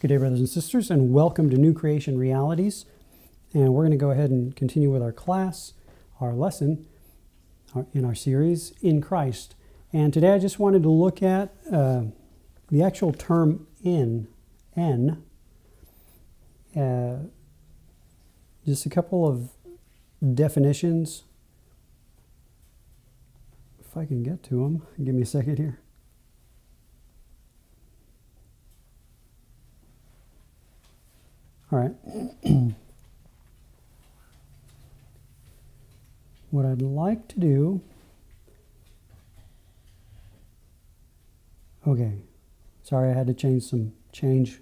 Good day, brothers and sisters, and welcome to New Creation Realities. And we're going to go ahead and continue with our class, our lesson in our series, In Christ. And today I just wanted to look at uh, the actual term in, en, uh, just a couple of definitions. If I can get to them, give me a second here. All right. what I'd like to do. Okay. Sorry, I had to change some change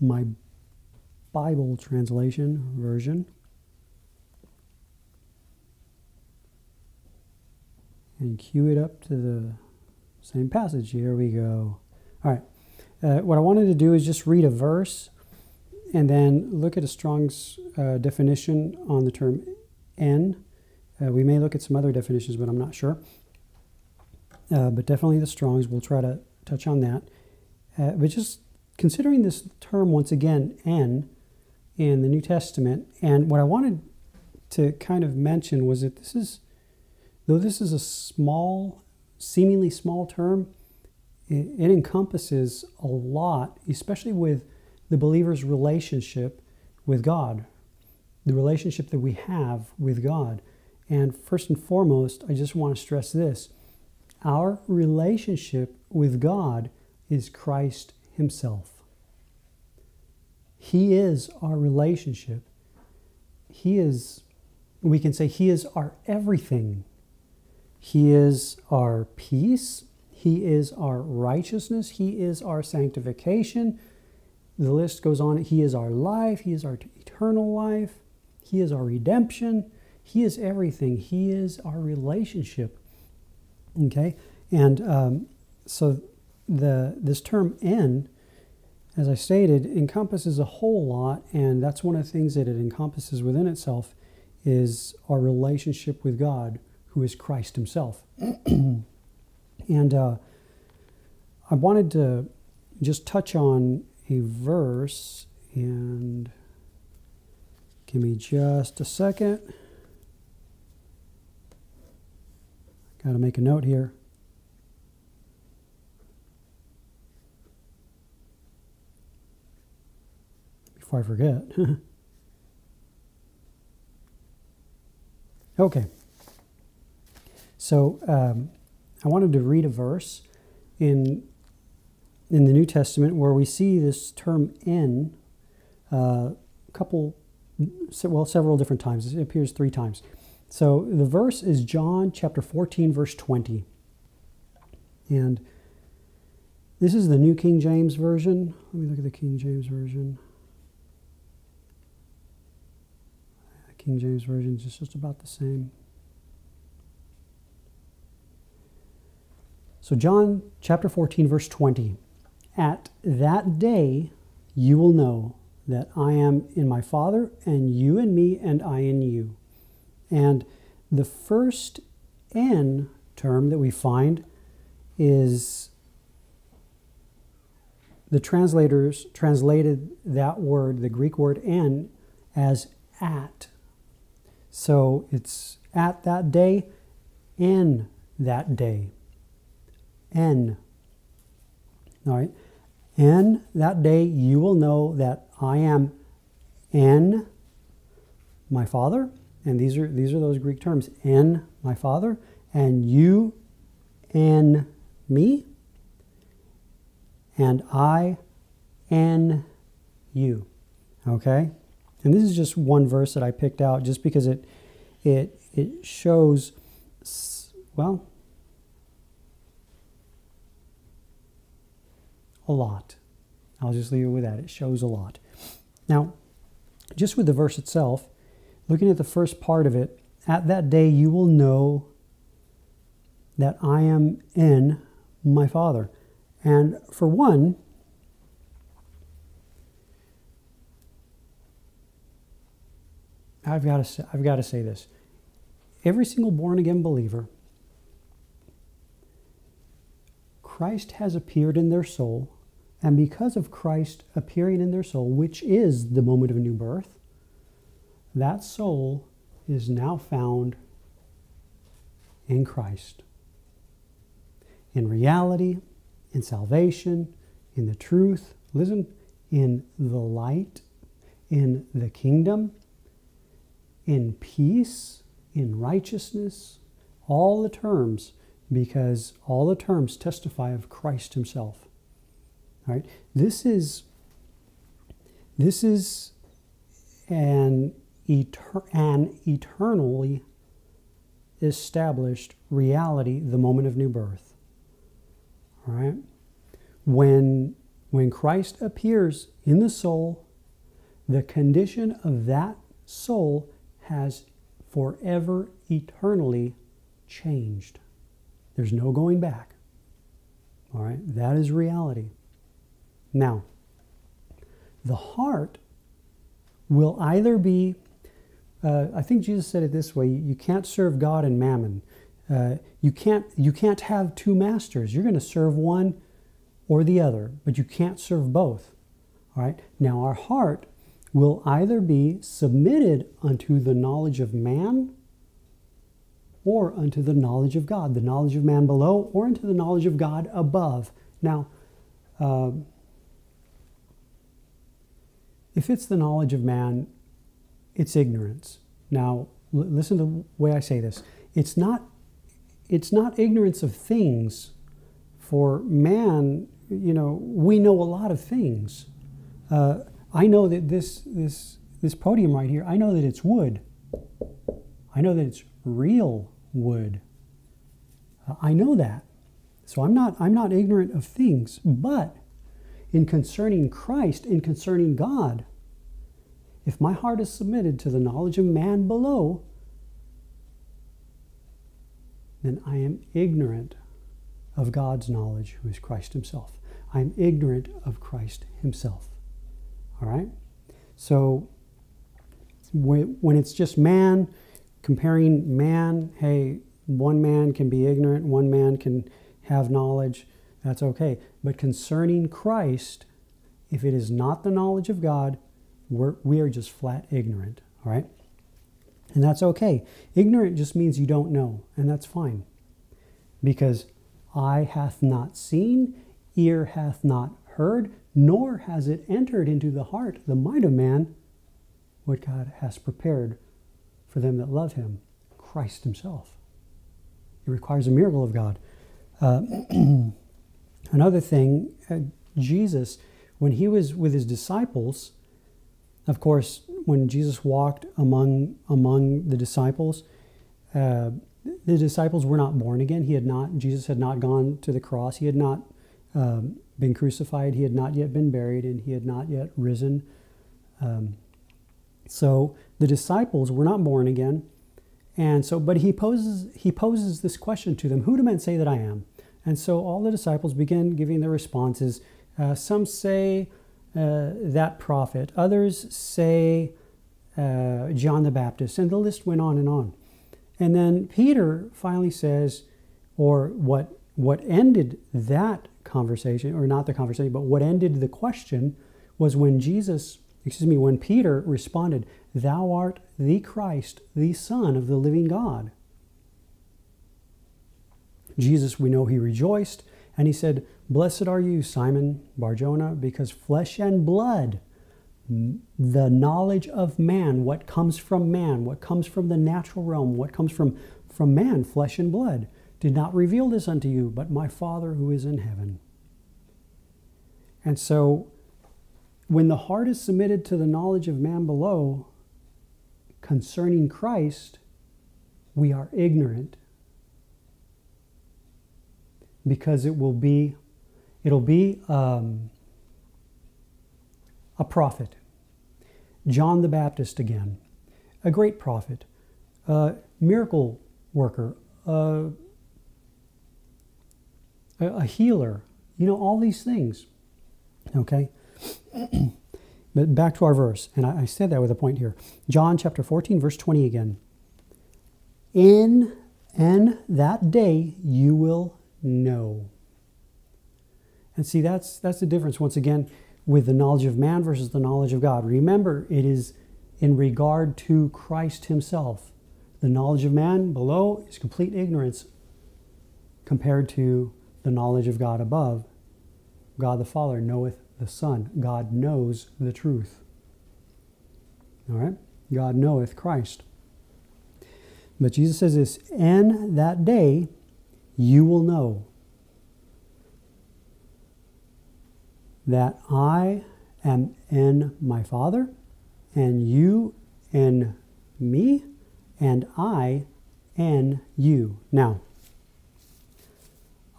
my Bible translation version. And cue it up to the same passage. Here we go. All right. Uh, what I wanted to do is just read a verse and then look at a Strong's uh, definition on the term en. Uh, we may look at some other definitions, but I'm not sure. Uh, but definitely the Strong's, we'll try to touch on that. Uh, but just considering this term once again, en, in the New Testament, and what I wanted to kind of mention was that this is, though this is a small, seemingly small term, it, it encompasses a lot, especially with the believer's relationship with God, the relationship that we have with God. And first and foremost, I just want to stress this our relationship with God is Christ Himself. He is our relationship. He is, we can say, He is our everything. He is our peace. He is our righteousness. He is our sanctification. The list goes on. He is our life. He is our eternal life. He is our redemption. He is everything. He is our relationship. Okay, and um, so the this term "en," as I stated, encompasses a whole lot, and that's one of the things that it encompasses within itself is our relationship with God, who is Christ Himself. and uh, I wanted to just touch on a verse and give me just a second. Got to make a note here. Before I forget. okay. So um, I wanted to read a verse in in the New Testament where we see this term "en" a uh, couple, well, several different times. It appears three times. So the verse is John chapter 14, verse 20. And this is the New King James Version. Let me look at the King James Version. The King James Version is just about the same. So, John chapter 14, verse 20. At that day you will know that I am in my Father, and you in me, and I in you. And the first en term that we find is the translators translated that word, the Greek word en, as at. So it's at that day, in that day. en. All right. In that day you will know that I am in my Father, and these are these are those Greek terms, in my Father, and you in me, and I in you. Okay? And this is just one verse that I picked out just because it it it shows well a lot. I'll just leave it with that. It shows a lot. Now, just with the verse itself, looking at the first part of it, at that day you will know that I am in my Father. And for one, I've got to I've got to say this. Every single born again believer, Christ has appeared in their soul And because of Christ appearing in their soul, which is the moment of new birth, that soul is now found in Christ. In reality, in salvation, in the truth, listen, in the light, in the kingdom, in peace, in righteousness, all the terms, because all the terms testify of Christ Himself. All right? This is this is an, an eternally established reality, the moment of new birth. All right? When, when Christ appears in the soul, the condition of that soul has forever, eternally changed. There's no going back. All right? That is reality. Now, the heart will either be, uh, I think Jesus said it this way you can't serve God and mammon. Uh, you, can't, you can't have two masters. You're going to serve one or the other, but you can't serve both. All right? Now, our heart will either be submitted unto the knowledge of man or unto the knowledge of God, the knowledge of man below, or into the knowledge of God above. Now, uh, if it's the knowledge of man, it's ignorance. Now, listen to the way I say this. It's not, it's not ignorance of things. For man, you know, we know a lot of things. Uh, I know that this, this, this podium right here, I know that it's wood. I know that it's real wood. Uh, I know that. So I'm not, I'm not ignorant of things. But in concerning Christ, in concerning God, if my heart is submitted to the knowledge of man below, then I am ignorant of God's knowledge, who is Christ Himself. I am ignorant of Christ Himself. All right? So when it's just man, comparing man, hey, one man can be ignorant, one man can have knowledge, that's okay. But concerning Christ, if it is not the knowledge of God, we're, we are just flat ignorant, all right? And that's okay. Ignorant just means you don't know, and that's fine. Because eye hath not seen, ear hath not heard, nor has it entered into the heart, the mind of man, what God has prepared for them that love him, Christ himself. It requires a miracle of God. Uh, another thing, uh, Jesus, when he was with his disciples, of course, when Jesus walked among among the disciples, uh, the disciples were not born again. He had not. Jesus had not gone to the cross. He had not um, been crucified. He had not yet been buried, and he had not yet risen. Um, so the disciples were not born again, and so. But he poses he poses this question to them: Who do men say that I am? And so all the disciples begin giving their responses. Uh, some say uh, that prophet. Others say uh, John the Baptist, and the list went on and on. And then Peter finally says, or what what ended that conversation, or not the conversation, but what ended the question was when Jesus, excuse me, when Peter responded, Thou art the Christ, the Son of the living God. Jesus, we know he rejoiced, and he said, Blessed are you, Simon Barjona, because flesh and blood, the knowledge of man, what comes from man, what comes from the natural realm, what comes from, from man, flesh and blood, did not reveal this unto you, but my Father who is in heaven. And so, when the heart is submitted to the knowledge of man below concerning Christ, we are ignorant because it will be it'll be um, a prophet. John the baptist again a great prophet a miracle worker a, a healer you know all these things okay? But back to our verse and I, I said that with a point here. John chapter 14 verse 20 again. In and that day you will know And see, that's that's the difference once again with the knowledge of man versus the knowledge of God. Remember, it is in regard to Christ Himself. The knowledge of man below is complete ignorance compared to the knowledge of God above. God the Father knoweth the Son. God knows the truth. All right? God knoweth Christ. But Jesus says this, and that day you will know that I am in my Father, and you in me, and I in you. Now,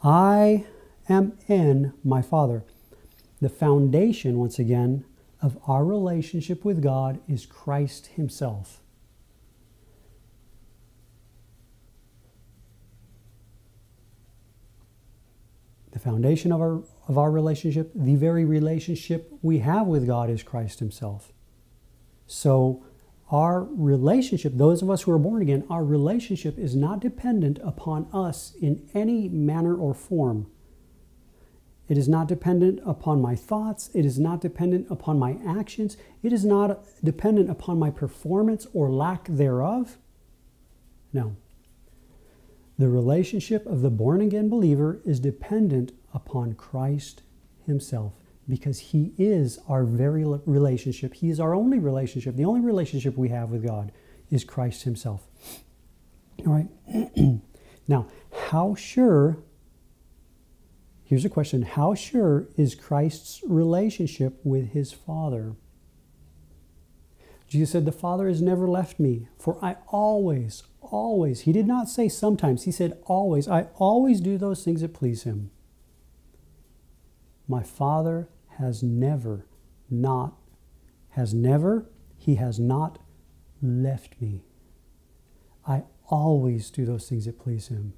I am in my Father. The foundation, once again, of our relationship with God is Christ Himself. The foundation of our, of our relationship, the very relationship we have with God is Christ Himself. So, our relationship, those of us who are born again, our relationship is not dependent upon us in any manner or form. It is not dependent upon my thoughts. It is not dependent upon my actions. It is not dependent upon my performance or lack thereof. No. The relationship of the born again believer is dependent upon Christ Himself because He is our very relationship. He is our only relationship. The only relationship we have with God is Christ Himself. All right. now, how sure Here's a question How sure is Christ's relationship with his Father? Jesus said, The Father has never left me, for I always, always, he did not say sometimes, he said always, I always do those things that please him. My Father has never not, has never, he has not left me. I always do those things that please him.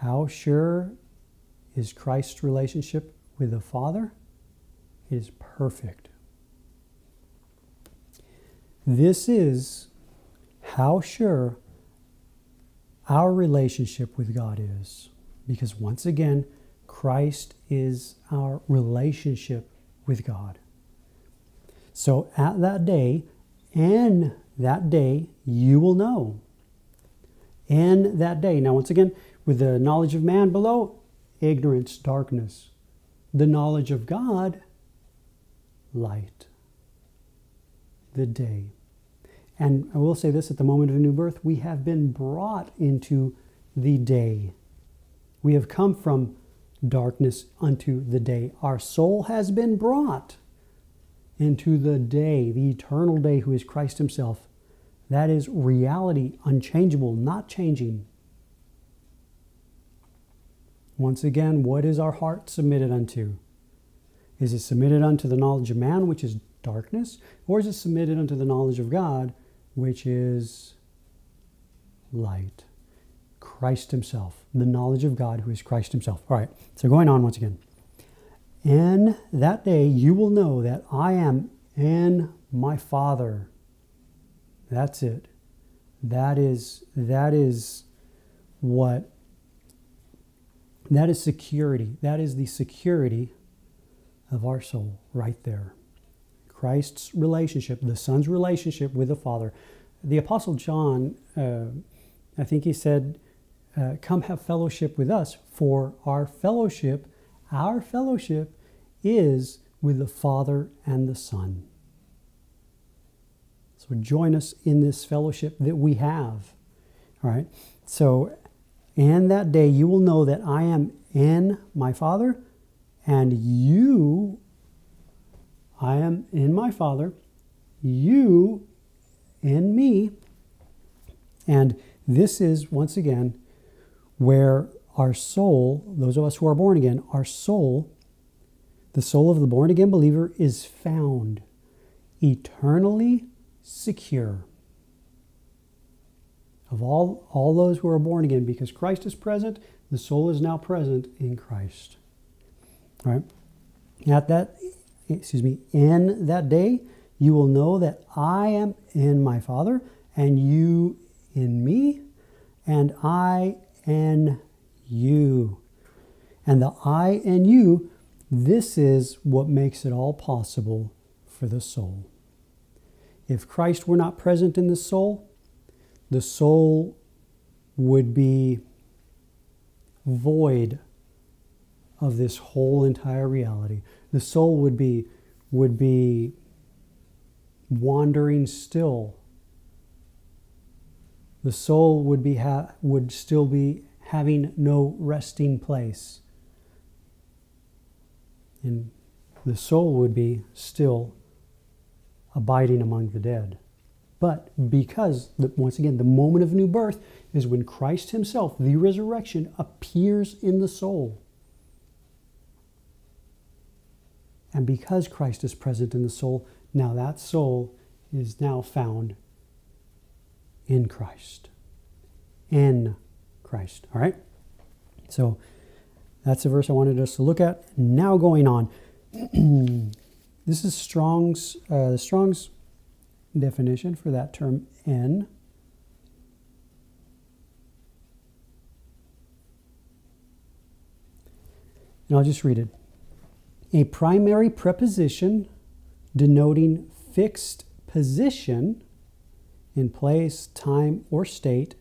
How sure is Christ's relationship with the Father? It is perfect. This is how sure our relationship with God is. Because once again, Christ is our relationship with God. So at that day, and that day, you will know. And that day. Now, once again, with the knowledge of man below, ignorance, darkness. The knowledge of God, light. The day. And I will say this at the moment of a new birth, we have been brought into the day. We have come from darkness unto the day. Our soul has been brought into the day, the eternal day, who is Christ Himself. That is reality, unchangeable, not changing, once again, what is our heart submitted unto? Is it submitted unto the knowledge of man, which is darkness, or is it submitted unto the knowledge of God, which is light? Christ Himself, the knowledge of God, who is Christ Himself. All right, so going on once again. In that day you will know that I am in my Father. That's it. That is that is what that is security. That is the security of our soul right there. Christ's relationship, the Son's relationship with the Father. The Apostle John, uh, I think he said, uh, Come have fellowship with us, for our fellowship, our fellowship is with the Father and the Son. So join us in this fellowship that we have. All right. So and that day you will know that I am in my Father, and you, I am in my Father, you in me. And this is, once again, where our soul, those of us who are born again, our soul, the soul of the born again believer, is found eternally secure of all, all those who are born again, because Christ is present, the soul is now present in Christ. All right? At that, excuse me, in that day, you will know that I am in my Father, and you in me, and I in you. And the I and you, this is what makes it all possible for the soul. If Christ were not present in the soul, the soul would be void of this whole entire reality. The soul would be would be wandering still. The soul would be ha- would still be having no resting place. And the soul would be still abiding among the dead. But because, the, once again, the moment of new birth is when Christ Himself, the resurrection, appears in the soul. And because Christ is present in the soul, now that soul is now found in Christ. In Christ. All right? So that's the verse I wanted us to look at. Now going on. this is Strong's, uh, the Strong's definition for that term in. And I'll just read it. A primary preposition denoting fixed position in place, time, or state,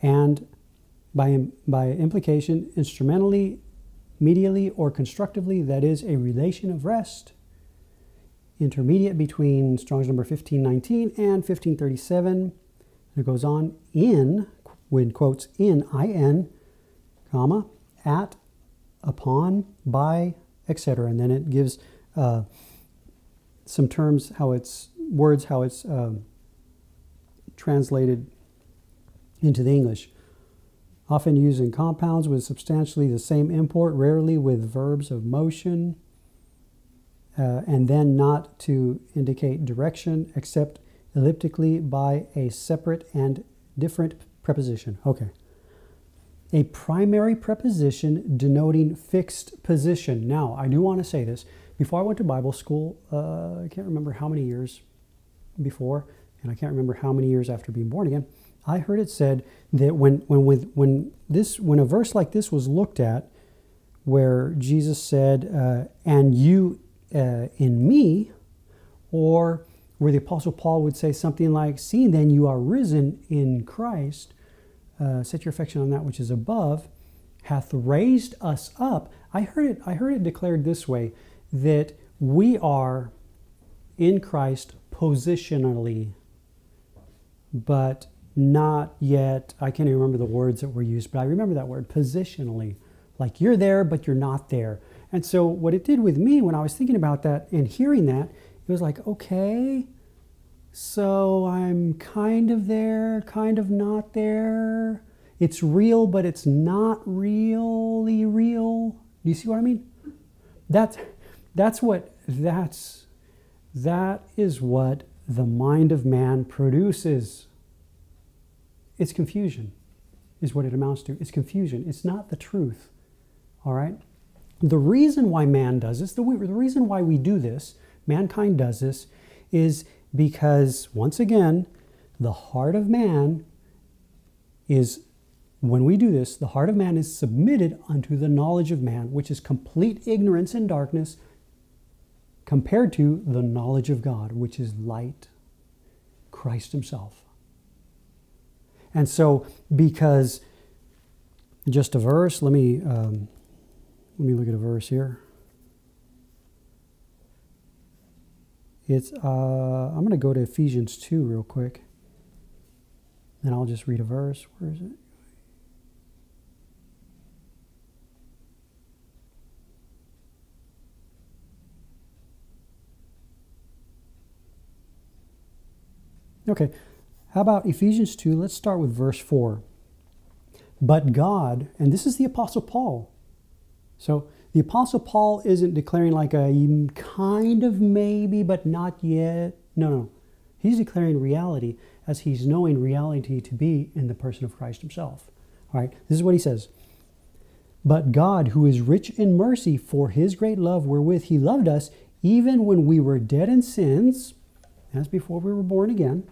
and by, by implication, instrumentally, medially, or constructively, that is a relation of rest intermediate between Strong's number 1519 and 1537. It goes on in, when quotes in, in, comma, at, upon, by, etc. And then it gives uh, some terms, how it's, words, how it's um, translated into the English. Often used in compounds with substantially the same import, rarely with verbs of motion uh, and then not to indicate direction except elliptically by a separate and different preposition. Okay. A primary preposition denoting fixed position. Now, I do want to say this. Before I went to Bible school, uh, I can't remember how many years before, and I can't remember how many years after being born again, I heard it said that when, when, with, when, this, when a verse like this was looked at, where Jesus said, uh, and you uh, in me, or where the Apostle Paul would say something like, Seeing then you are risen in Christ, uh, set your affection on that which is above, hath raised us up. I heard it, I heard it declared this way that we are in Christ positionally, but not yet. I can't even remember the words that were used, but I remember that word positionally. Like you're there, but you're not there. And so, what it did with me when I was thinking about that and hearing that, it was like, okay, so I'm kind of there, kind of not there. It's real, but it's not really real. Do you see what I mean? That's that's what that's that is what the mind of man produces. It's confusion, is what it amounts to. It's confusion. It's not the truth. All right? The reason why man does this, the, the reason why we do this, mankind does this, is because, once again, the heart of man is, when we do this, the heart of man is submitted unto the knowledge of man, which is complete ignorance and darkness, compared to the knowledge of God, which is light, Christ Himself. And so, because just a verse, let me. Um, let me look at a verse here. It's, uh, I'm going to go to Ephesians 2 real quick. And I'll just read a verse. Where is it? Okay, how about Ephesians 2? Let's start with verse 4. But God, and this is the Apostle Paul, so the Apostle Paul isn't declaring like a kind of maybe, but not yet. No, no. He's declaring reality as he's knowing reality to be in the person of Christ himself. All right, this is what he says. But God, who is rich in mercy for his great love wherewith he loved us, even when we were dead in sins, as before we were born again,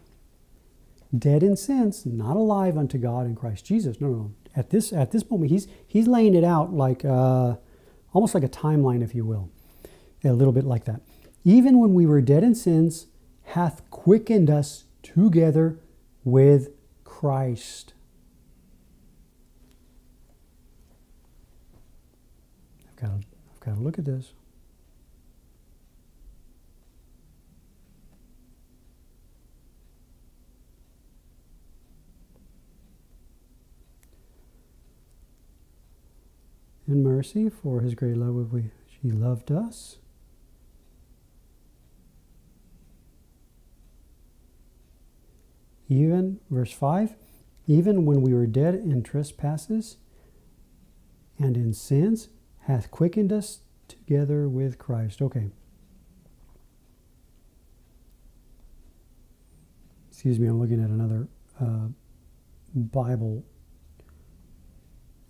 dead in sins, not alive unto God in Christ Jesus. No, no, At this at this moment, he's he's laying it out like uh, almost like a timeline, if you will, a little bit like that. Even when we were dead in sins, hath quickened us together with Christ. I've got to, I've got to look at this. In mercy for his great love with which he loved us. Even, verse 5, even when we were dead in trespasses and in sins, hath quickened us together with Christ. Okay. Excuse me, I'm looking at another uh, Bible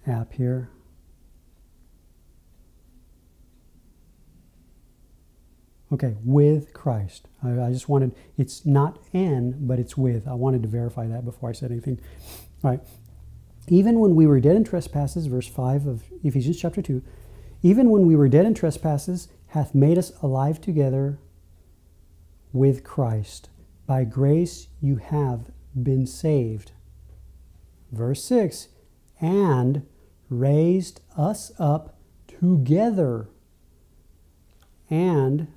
app here. Okay, with Christ. I, I, just wanted, it's not and, but it's with. I wanted to verify that before I said anything. All right. Even when we were dead in trespasses, verse 5 of Ephesians chapter 2, even when we were dead in trespasses, hath made us alive together with Christ. By grace you have been saved. Verse 6 and raised us up together and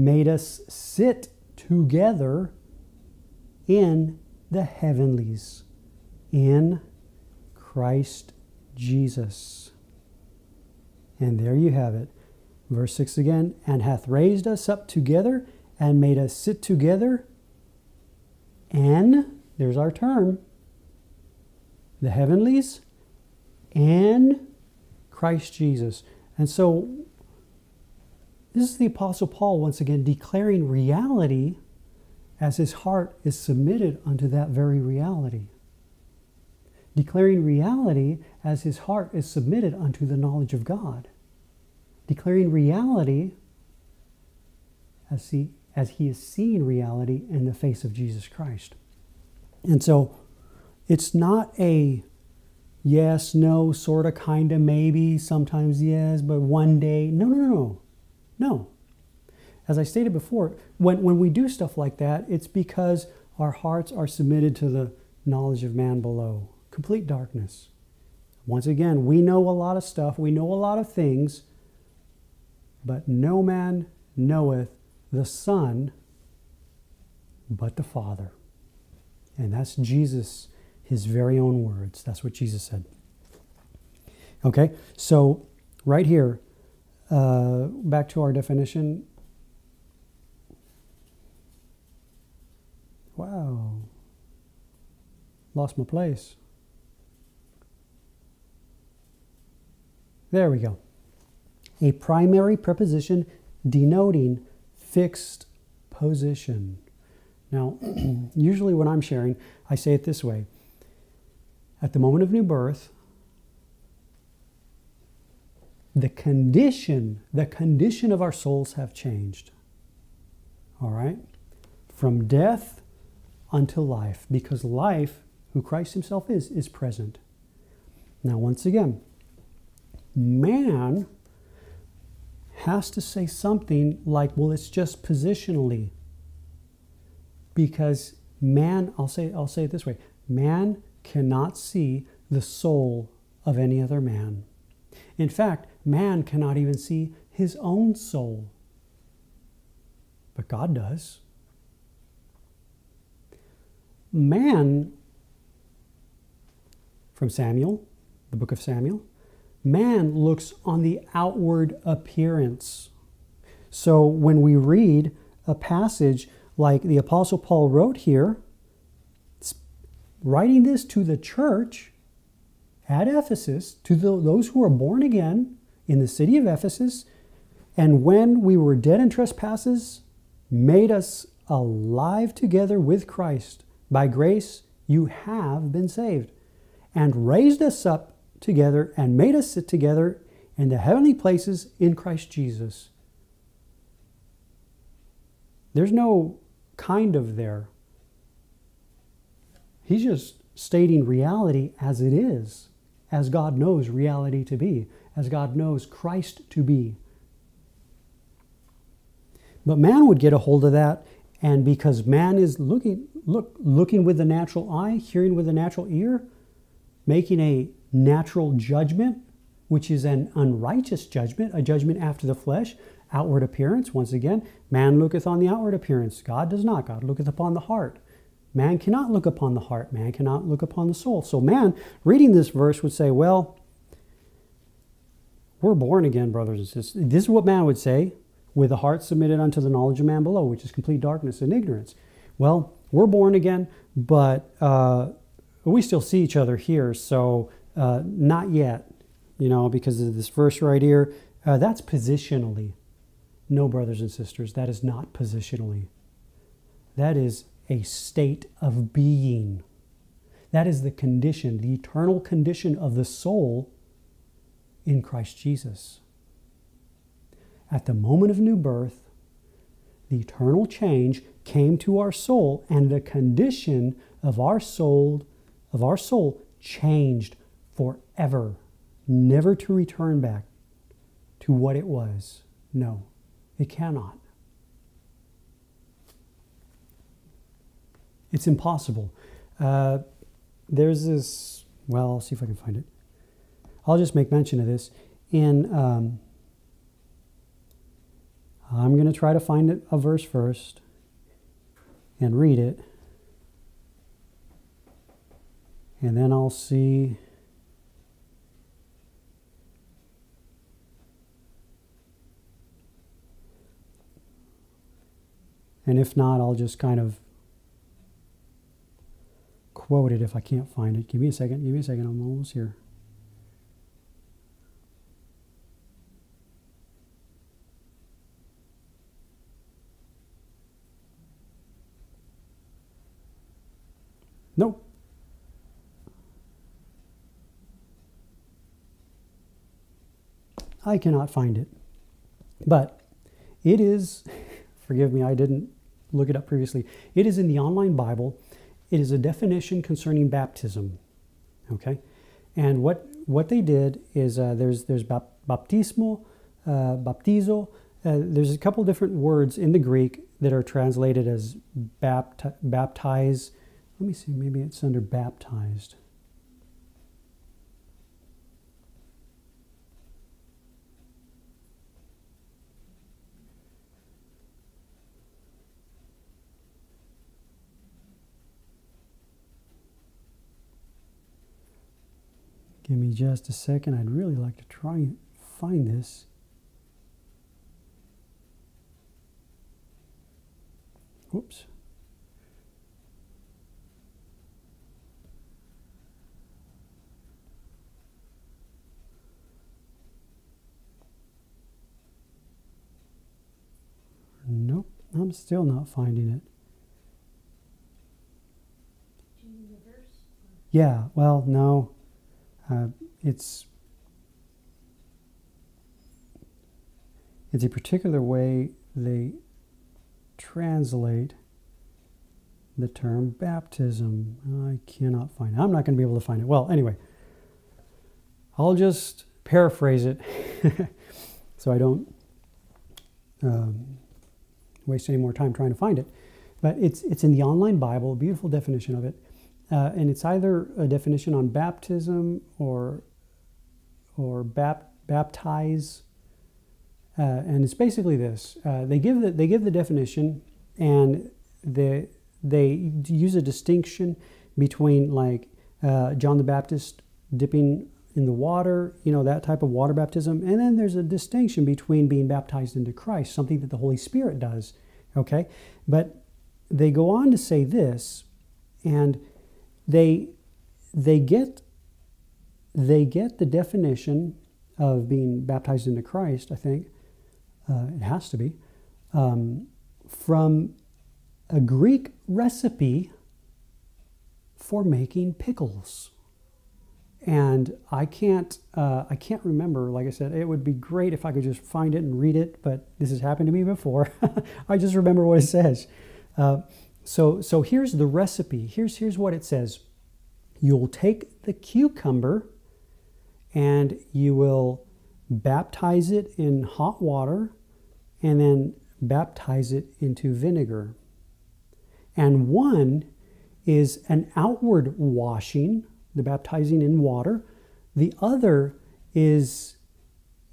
made us sit together in the heavenlies in Christ Jesus. And there you have it. Verse 6 again, and hath raised us up together and made us sit together. And there's our term the heavenlies and Christ Jesus. And so this is the Apostle Paul once again declaring reality as his heart is submitted unto that very reality. Declaring reality as his heart is submitted unto the knowledge of God. Declaring reality as he, as he is seeing reality in the face of Jesus Christ. And so it's not a yes, no, sort of, kind of, maybe, sometimes yes, but one day. No, no, no, no. No. As I stated before, when, when we do stuff like that, it's because our hearts are submitted to the knowledge of man below. Complete darkness. Once again, we know a lot of stuff, we know a lot of things, but no man knoweth the Son but the Father. And that's Jesus, his very own words. That's what Jesus said. Okay, so right here, uh, back to our definition. Wow. Lost my place. There we go. A primary preposition denoting fixed position. Now, usually when I'm sharing, I say it this way. At the moment of new birth, the condition, the condition of our souls have changed. All right? From death unto life, because life, who Christ Himself is, is present. Now, once again, man has to say something like, well, it's just positionally. Because man, I'll say, I'll say it this way man cannot see the soul of any other man. In fact, man cannot even see his own soul. But God does. Man, from Samuel, the book of Samuel, man looks on the outward appearance. So when we read a passage like the Apostle Paul wrote here, writing this to the church at Ephesus, to the, those who are born again, in the city of Ephesus, and when we were dead in trespasses, made us alive together with Christ. By grace you have been saved, and raised us up together and made us sit together in the heavenly places in Christ Jesus. There's no kind of there. He's just stating reality as it is, as God knows reality to be, as God knows Christ to be. But man would get a hold of that, and because man is looking, look, looking with the natural eye, hearing with the natural ear, making a natural judgment, which is an unrighteous judgment, a judgment after the flesh, outward appearance. Once again, man looketh on the outward appearance. God does not. God looketh upon the heart. Man cannot look upon the heart. Man cannot look upon the soul. So, man, reading this verse would say, well, we're born again, brothers and sisters. This is what man would say with a heart submitted unto the knowledge of man below, which is complete darkness and ignorance. Well, we're born again, but uh, we still see each other here, so uh, not yet, you know, because of this verse right here. Uh, that's positionally. No, brothers and sisters, that is not positionally. That is a state of being. That is the condition, the eternal condition of the soul in Christ Jesus. At the moment of new birth, the eternal change came to our soul, and the condition of our soul, of our soul, changed forever, never to return back to what it was. No, it cannot. It's impossible. Uh, there's this, well, I'll see if I can find it. I'll just make mention of this. In, um, I'm going to try to find a verse first and read it. And then I'll see. And if not, I'll just kind of quote it if I can't find it. Give me a second. Give me a second. I'm almost here. Nope. I cannot find it. But it is, forgive me, I didn't look it up previously. It is in the online Bible it is a definition concerning baptism. Okay, and what what they did is uh, there's there's baptismo, uh, baptizo. Uh, there's a couple different words in the Greek that are translated as bapt- baptize. Let me see, maybe it's under baptized. Give me just a second. I'd really like to try and find this. Whoops. Nope, I'm still not finding it. Yeah, well, no. Uh, it's it's a particular way they translate the term baptism. I cannot find it. I'm not going to be able to find it. Well, anyway, I'll just paraphrase it so I don't um, waste any more time trying to find it. But it's, it's in the online Bible, beautiful definition of it. Uh, and it's either a definition on baptism or or bap, baptize, uh, and it's basically this: uh, they give the they give the definition, and they they use a distinction between like uh, John the Baptist dipping in the water, you know that type of water baptism, and then there's a distinction between being baptized into Christ, something that the Holy Spirit does. Okay, but they go on to say this, and they they get they get the definition of being baptized into Christ. I think uh, it has to be um, from a Greek recipe for making pickles. And I can't, uh, I can't remember. Like I said, it would be great if I could just find it and read it. But this has happened to me before. I just remember what it says. Uh, so, so here's the recipe. Here's, here's what it says You'll take the cucumber and you will baptize it in hot water and then baptize it into vinegar. And one is an outward washing, the baptizing in water. The other is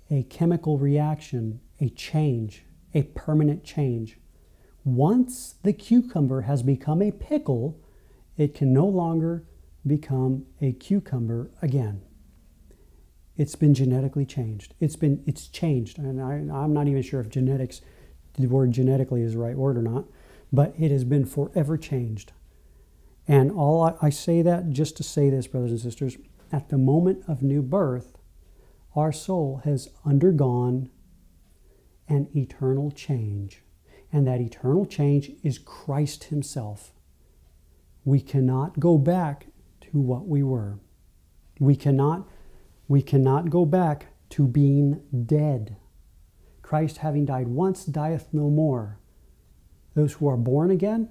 a chemical reaction, a change, a permanent change. Once the cucumber has become a pickle, it can no longer become a cucumber again. It's been genetically changed. It's been it's changed, and I, I'm not even sure if genetics, the word genetically is the right word or not, but it has been forever changed. And all I, I say that just to say this, brothers and sisters, at the moment of new birth, our soul has undergone an eternal change. And that eternal change is Christ Himself. We cannot go back to what we were. We cannot, we cannot go back to being dead. Christ, having died once, dieth no more. Those who are born again,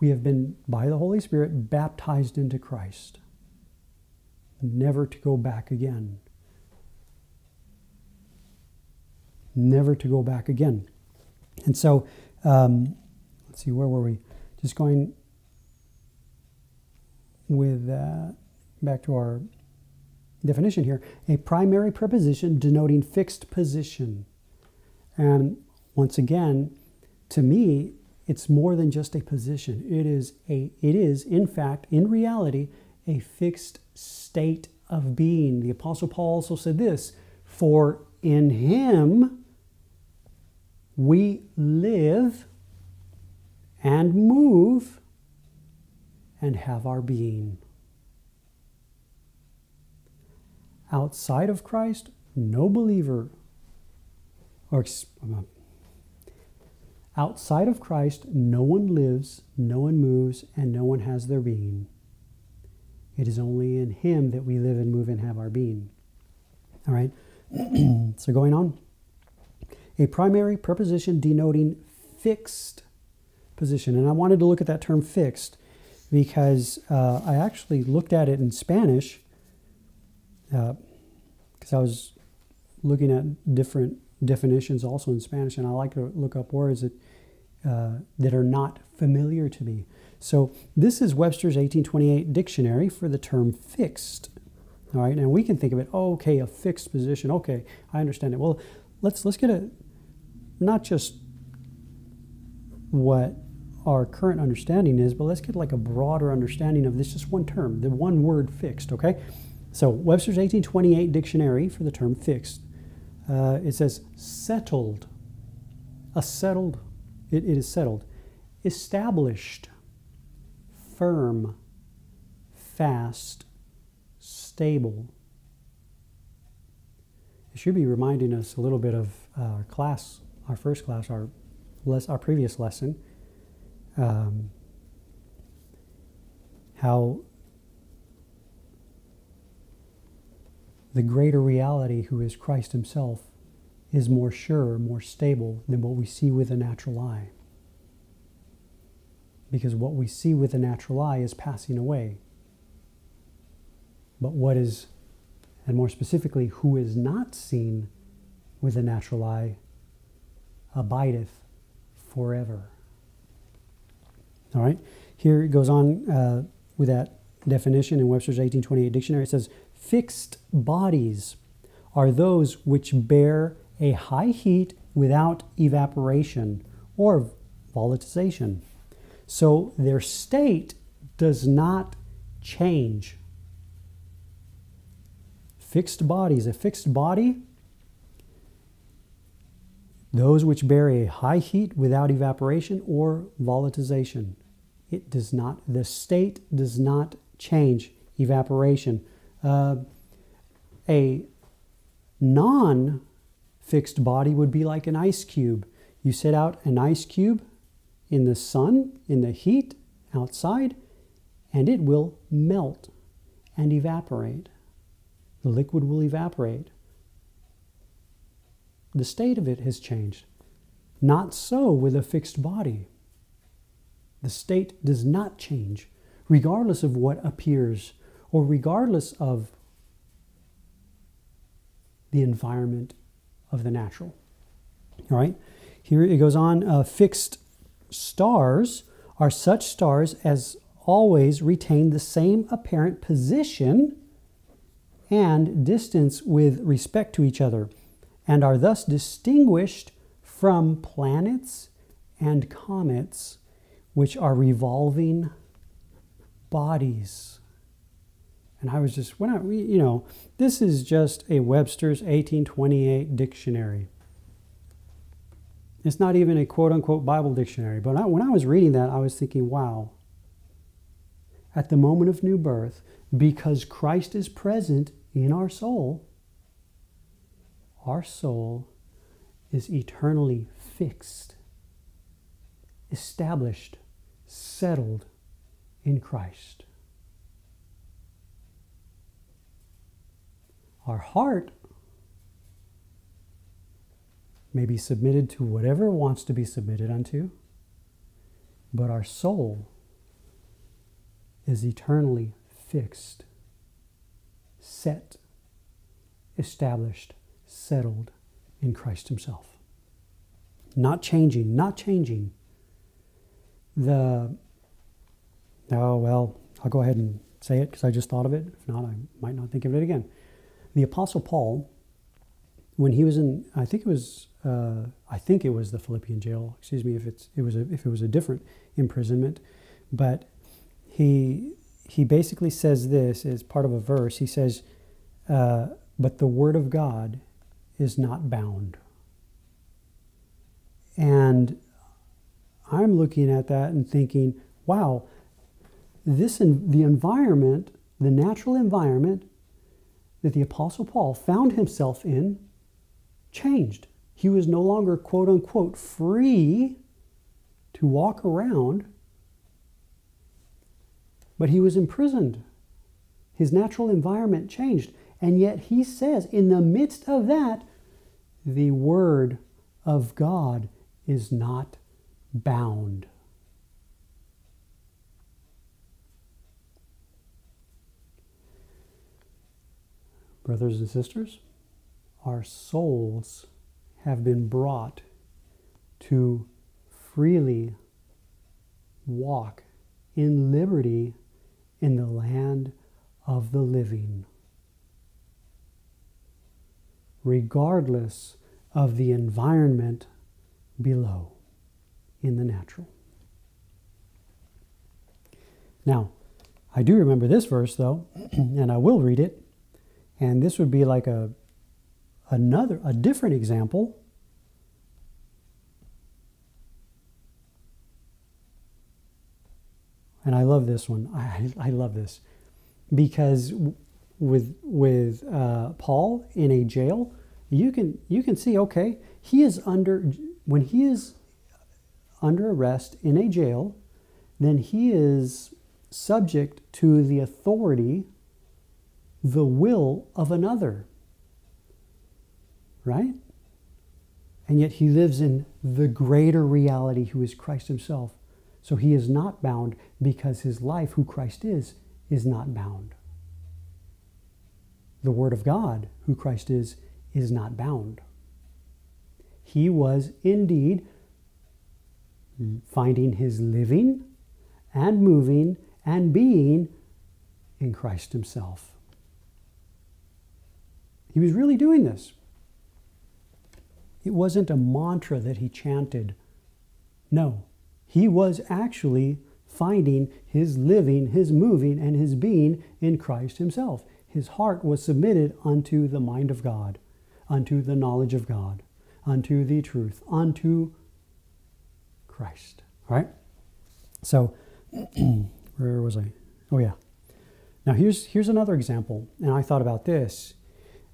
we have been, by the Holy Spirit, baptized into Christ, never to go back again. Never to go back again. And so, um, let's see, where were we? Just going with uh, back to our definition here a primary preposition denoting fixed position. And once again, to me, it's more than just a position. It is a it is in fact in reality a fixed state of being. The apostle Paul also said this, for in him we live and move and have our being. Outside of Christ, no believer, or outside of Christ, no one lives, no one moves, and no one has their being. It is only in Him that we live and move and have our being. All right? so going on. A primary preposition denoting fixed position. And I wanted to look at that term fixed because uh, I actually looked at it in Spanish because uh, I was looking at different definitions also in Spanish, and I like to look up words that uh, that are not familiar to me. So this is Webster's 1828 dictionary for the term fixed. All right, and we can think of it. Oh, okay, a fixed position. Okay, I understand it. Well, let's let's get a not just what our current understanding is, but let's get like a broader understanding of this just one term, the one word fixed, okay? So Webster's 1828 dictionary for the term fixed, uh, it says settled, a settled, it, it is settled, established, firm, fast, stable. It should be reminding us a little bit of our class, our first class, our, less, our previous lesson um, how the greater reality, who is Christ Himself, is more sure, more stable than what we see with the natural eye. Because what we see with the natural eye is passing away. But what is, and more specifically, who is not seen with the natural eye, abideth forever. All right. Here it goes on uh, with that definition in Webster's 1828 dictionary. It says, fixed bodies are those which bear a high heat without evaporation or volatilization. So their state does not change. Fixed bodies, a fixed body, those which bear a high heat without evaporation or volatilization. It does not, the state does not change evaporation. Uh, a non fixed body would be like an ice cube. You set out an ice cube in the sun, in the heat outside, and it will melt and evaporate. The liquid will evaporate. The state of it has changed. Not so with a fixed body The state does not change, regardless of what appears or regardless of the environment of the natural. All right, here it goes on uh, fixed stars are such stars as always retain the same apparent position and distance with respect to each other, and are thus distinguished from planets and comets, which are revolving bodies. And I was just, when I, you know, this is just a Webster's 1828 dictionary. It's not even a quote unquote Bible dictionary. But I, when I was reading that, I was thinking, wow, at the moment of new birth, because Christ is present in our soul, our soul is eternally fixed, established, settled in Christ. Our heart may be submitted to whatever wants to be submitted unto, but our soul is eternally fixed, set, established, settled in Christ Himself. Not changing, not changing. The, oh, well, I'll go ahead and say it because I just thought of it. If not, I might not think of it again. The Apostle Paul, when he was in, I think it was, uh, I think it was the Philippian jail. Excuse me if it's it was a, if it was a different imprisonment, but he he basically says this as part of a verse. He says, uh, "But the word of God is not bound." And I'm looking at that and thinking, "Wow, this in, the environment, the natural environment that the Apostle Paul found himself in, changed. He was no longer quote unquote free to walk around." but he was imprisoned. His natural environment changed. And yet he says, in the midst of that, the word of God is not bound. Brothers and sisters, our souls have been brought to freely walk in liberty in the land of the living, regardless of the environment below in the natural. Now, I do remember this verse though, and I will read it. And this would be like a another a different example and I love this one. I, I love this because with with uh, Paul in a jail, you can you can see okay he is under when he is under arrest in a jail, then he is subject to the authority, the will of another. Right? And yet he lives in the greater reality who is Christ himself. So he is not bound because his life, who Christ is, is not bound. The Word of God, who Christ is, is not bound. He was indeed finding his living and moving and being in Christ himself. He was really doing this. It wasn't a mantra that he chanted. No, he was actually finding his living, his moving, and his being in Christ himself. His heart was submitted unto the mind of God, unto the knowledge of God, unto the truth, unto Christ. All right? So, where was I? Oh, yeah. Now, here's, here's another example, and I thought about this.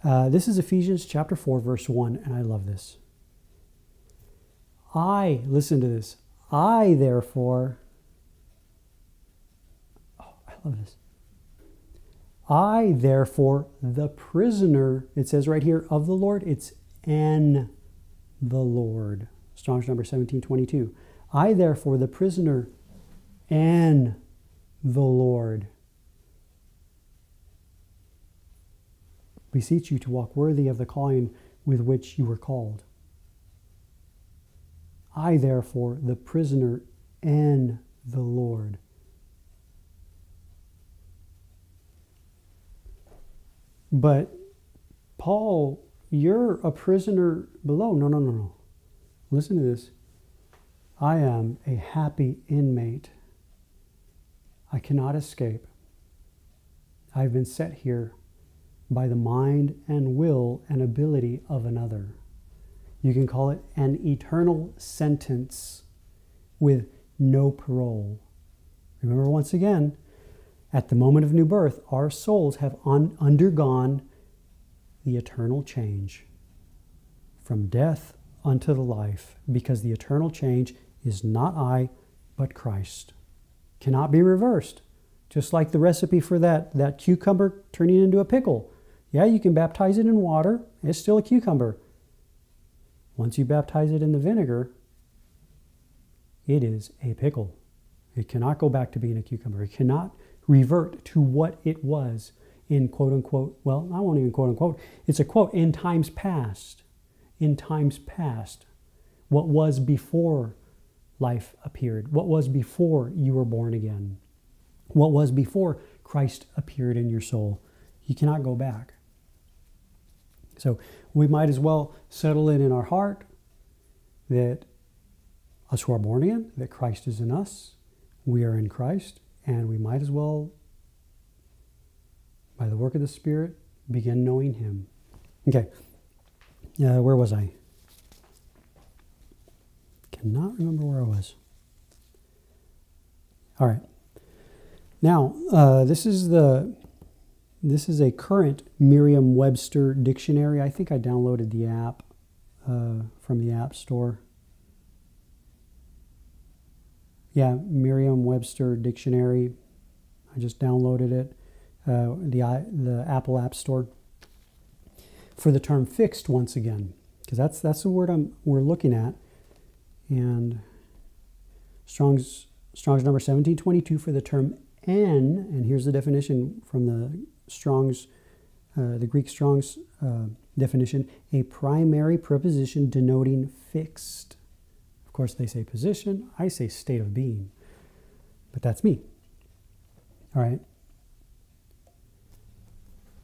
Uh, this is Ephesians chapter 4, verse 1, and I love this. I, listen to this, I, therefore, oh, I love this. I, therefore, the prisoner, it says right here, of the Lord, it's en the Lord. Strong's number 1722. I, therefore, the prisoner and the Lord. Beseech you to walk worthy of the calling with which you were called. I, therefore, the prisoner and the Lord. But Paul, you're a prisoner below. No, no, no, no. Listen to this. I am a happy inmate. I cannot escape. I've been set here by the mind and will and ability of another. You can call it an eternal sentence with no parole. Remember, once again, at the moment of new birth, our souls have un- undergone the eternal change from death unto the life, because the eternal change is not I, but Christ. Cannot be reversed. Just like the recipe for that, that cucumber turning into a pickle. Yeah, you can baptize it in water, it's still a cucumber. Once you baptize it in the vinegar, it is a pickle. It cannot go back to being a cucumber. It cannot revert to what it was in quote unquote, well, I won't even quote unquote, it's a quote, in times past. In times past. What was before life appeared? What was before you were born again? What was before Christ appeared in your soul? You cannot go back. So we might as well settle it in our heart that us who are born again, that Christ is in us, we are in Christ, and we might as well, by the work of the Spirit, begin knowing Him. Okay, uh, where was I? Cannot remember where I was. All right. Now, uh, this is the this is a current Merriam-Webster dictionary. I think I downloaded the app uh, from the App Store. Yeah, Merriam-Webster dictionary. I just downloaded it. Uh, the the Apple App Store for the term fixed once again because that's that's the word I'm we're looking at and Strong's Strong's number 1722 for the term en and here's the definition from the Strong's, uh, the Greek Strong's uh, definition, a primary preposition denoting fixed. Of course, they say position, I say state of being, but that's me. All right.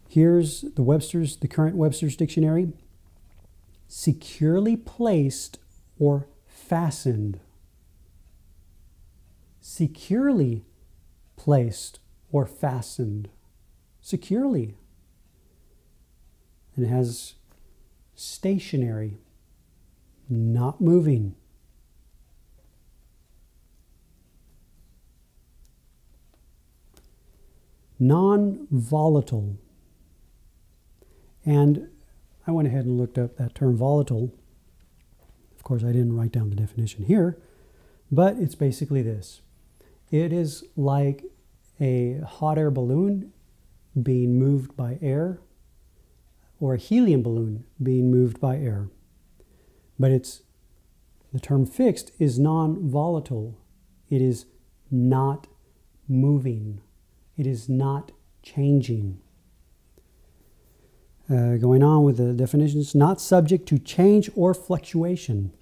Here's the Webster's, the current Webster's dictionary securely placed or fastened. Securely placed or fastened securely. And it has stationary, not moving. Non volatile. And I went ahead and looked up that term volatile. Of course, I didn't write down the definition here, but it's basically this it is like a hot air balloon being moved by air or a helium balloon being moved by air. But it's the term fixed is non volatile. It is not moving. It is not changing. Uh, going on with the definitions, not subject to change or fluctuation.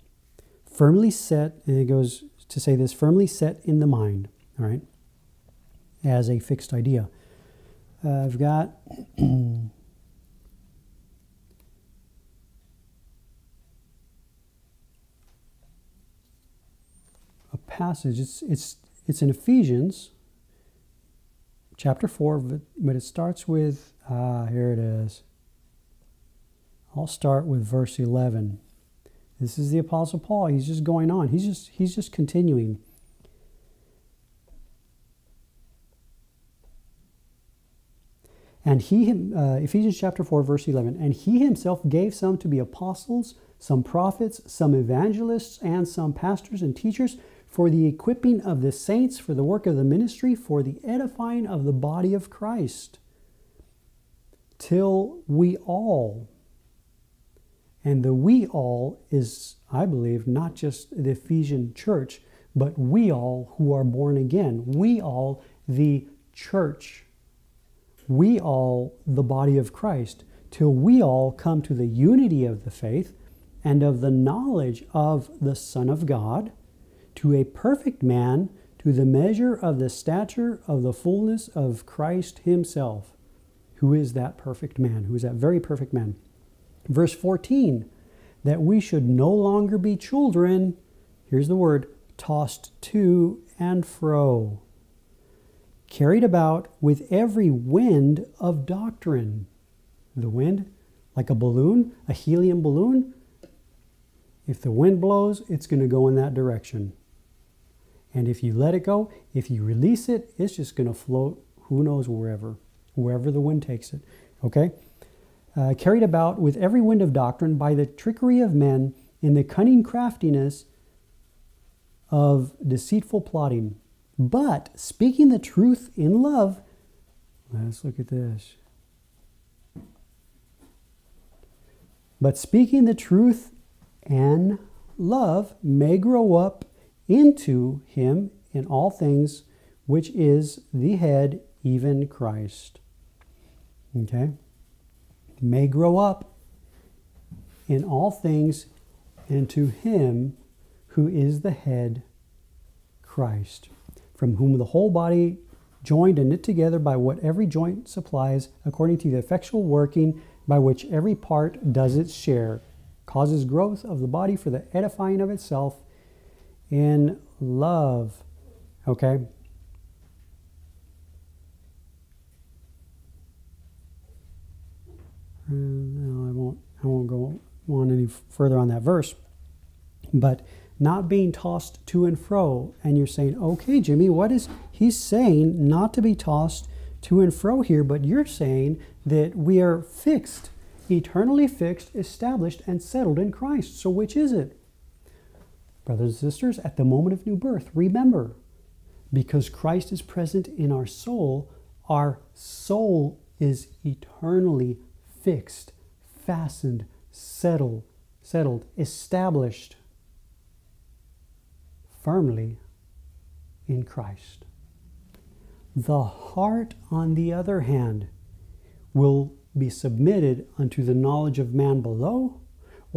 Firmly set, and it goes to say this firmly set in the mind, all right, as a fixed idea. Uh, I've got a passage. It's it's it's in Ephesians chapter four, but it starts with ah here it is. I'll start with verse eleven. This is the Apostle Paul. He's just going on. He's just he's just continuing. And he, uh, Ephesians chapter 4, verse 11, and he himself gave some to be apostles, some prophets, some evangelists, and some pastors and teachers for the equipping of the saints, for the work of the ministry, for the edifying of the body of Christ, till we all, and the we all is, I believe, not just the Ephesian church, but we all who are born again, we all the church, we all the body of Christ, till we all come to the unity of the faith and of the knowledge of the Son of God, to a perfect man, to the measure of the stature of the fullness of Christ Himself. Who is that perfect man? Who is that very perfect man? Verse 14, that we should no longer be children, here's the word, tossed to and fro, carried about with every wind of doctrine. The wind, like a balloon, a helium balloon, if the wind blows, it's going to go in that direction. And if you let it go, if you release it, it's just going to float who knows wherever, wherever the wind takes it. Okay? uh, carried about with every wind of doctrine by the trickery of men in the cunning craftiness of deceitful plotting. But speaking the truth in love, let's look at this. But speaking the truth and love may grow up into him in all things, which is the head, even Christ. Okay? may grow up in all things into him who is the head, Christ, from whom the whole body, joined and knit together by what every joint supplies, according to the effectual working by which every part does its share, causes growth of the body for the edifying of itself in love. Okay? Uh, I won't. I won't go on any further on that verse. But not being tossed to and fro, and you're saying, okay, Jimmy, what is he's saying? Not to be tossed to and fro here, but you're saying that we are fixed, eternally fixed, established, and settled in Christ. So which is it? Brothers and sisters, at the moment of new birth, remember, because Christ is present in our soul, our soul is eternally fixed, fastened, settled, settled, established firmly in Christ. The heart, on the other hand, will be submitted unto the knowledge of man below,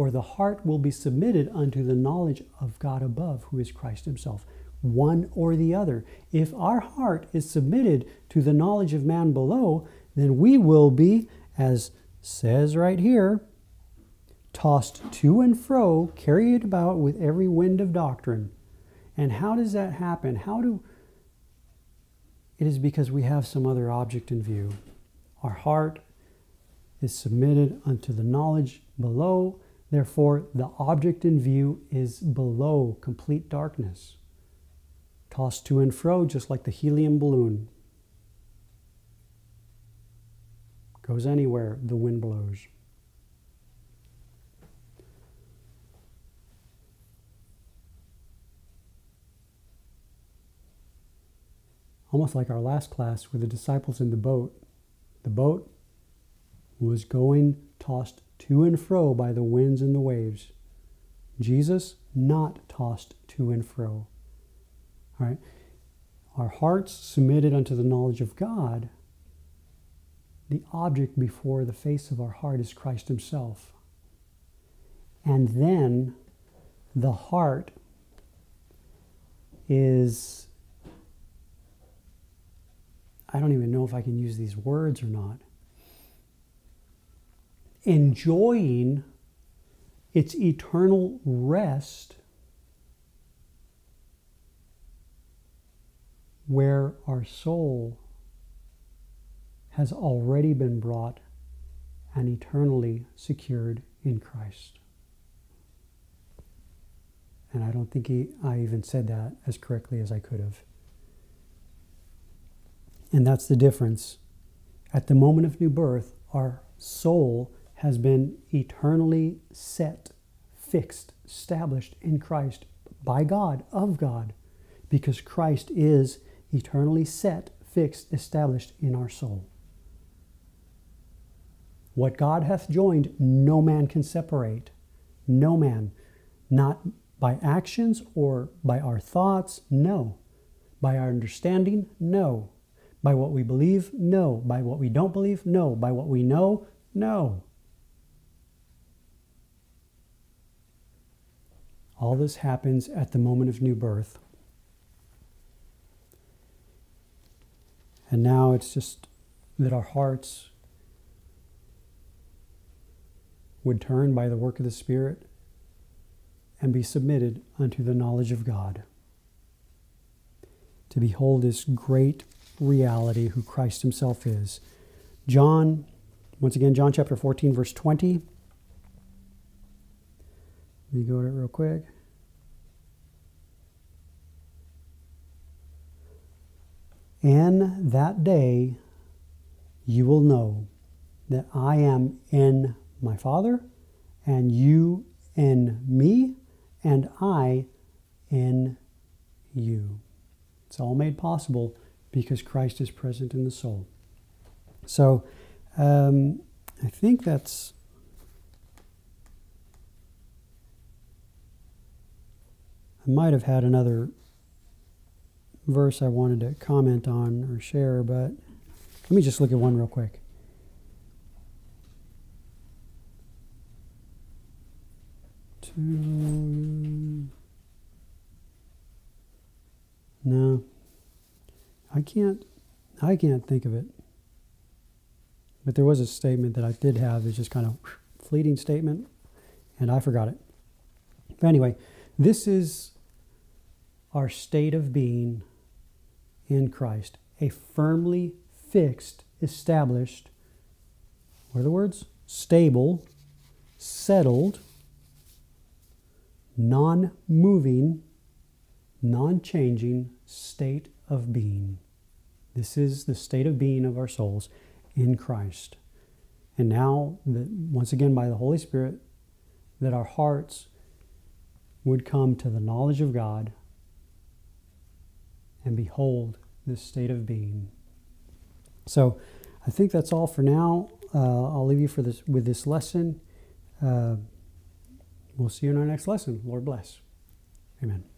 or the heart will be submitted unto the knowledge of God above, who is Christ Himself. One or the other. If our heart is submitted to the knowledge of man below, then we will be, as says right here, tossed to and fro, carried about with every wind of doctrine. And how does that happen? How do it is because we have some other object in view. Our heart is submitted unto the knowledge below, therefore, the object in view is below complete darkness, tossed to and fro, just like the helium balloon. Goes anywhere the wind blows. Almost like our last class with the disciples in the boat. The boat was going tossed to and fro by the winds and the waves. Jesus not tossed to and fro. All right. Our hearts submitted unto the knowledge of God the object before the face of our heart is Christ Himself. And then the heart is, I don't even know if I can use these words or not, enjoying its eternal rest where our soul has already been brought and eternally secured in Christ. And I don't think he, I even said that as correctly as I could have. And that's the difference. At the moment of new birth, our soul has been eternally set, fixed, established in Christ by God, of God, because Christ is eternally set, fixed, established in our soul. What God hath joined, no man can separate. No man. Not By actions or by our thoughts? No. By our understanding? No. By what we believe? No. By what we don't believe? No. By what we know? No. All this happens at the moment of new birth. And now it's just that our hearts would turn by the work of the Spirit and be submitted unto the knowledge of God. To behold this great reality, who Christ Himself is. John, once again, John chapter 14, verse 20. Me go to it real quick. And that day you will know that I am in my Father, and you in me, and I in you. It's all made possible because Christ is present in the soul. So um, I think that's. I might have had another verse I wanted to comment on or share, but let me just look at one real quick. No, I can't. I can't think of it. But there was a statement that I did have. It's just kind of fleeting statement, and I forgot it. But anyway, this is our state of being in Christ, a firmly fixed, established, what are the words? Stable, settled, non moving, non changing state of being. This is the state of being of our souls in Christ. And now, that once again, by the Holy Spirit, that our hearts would come to the knowledge of God and behold this state of being. So I think that's all for now. Uh, I'll leave you for this with this lesson. Uh, we'll see you in our next lesson. Lord bless. Amen.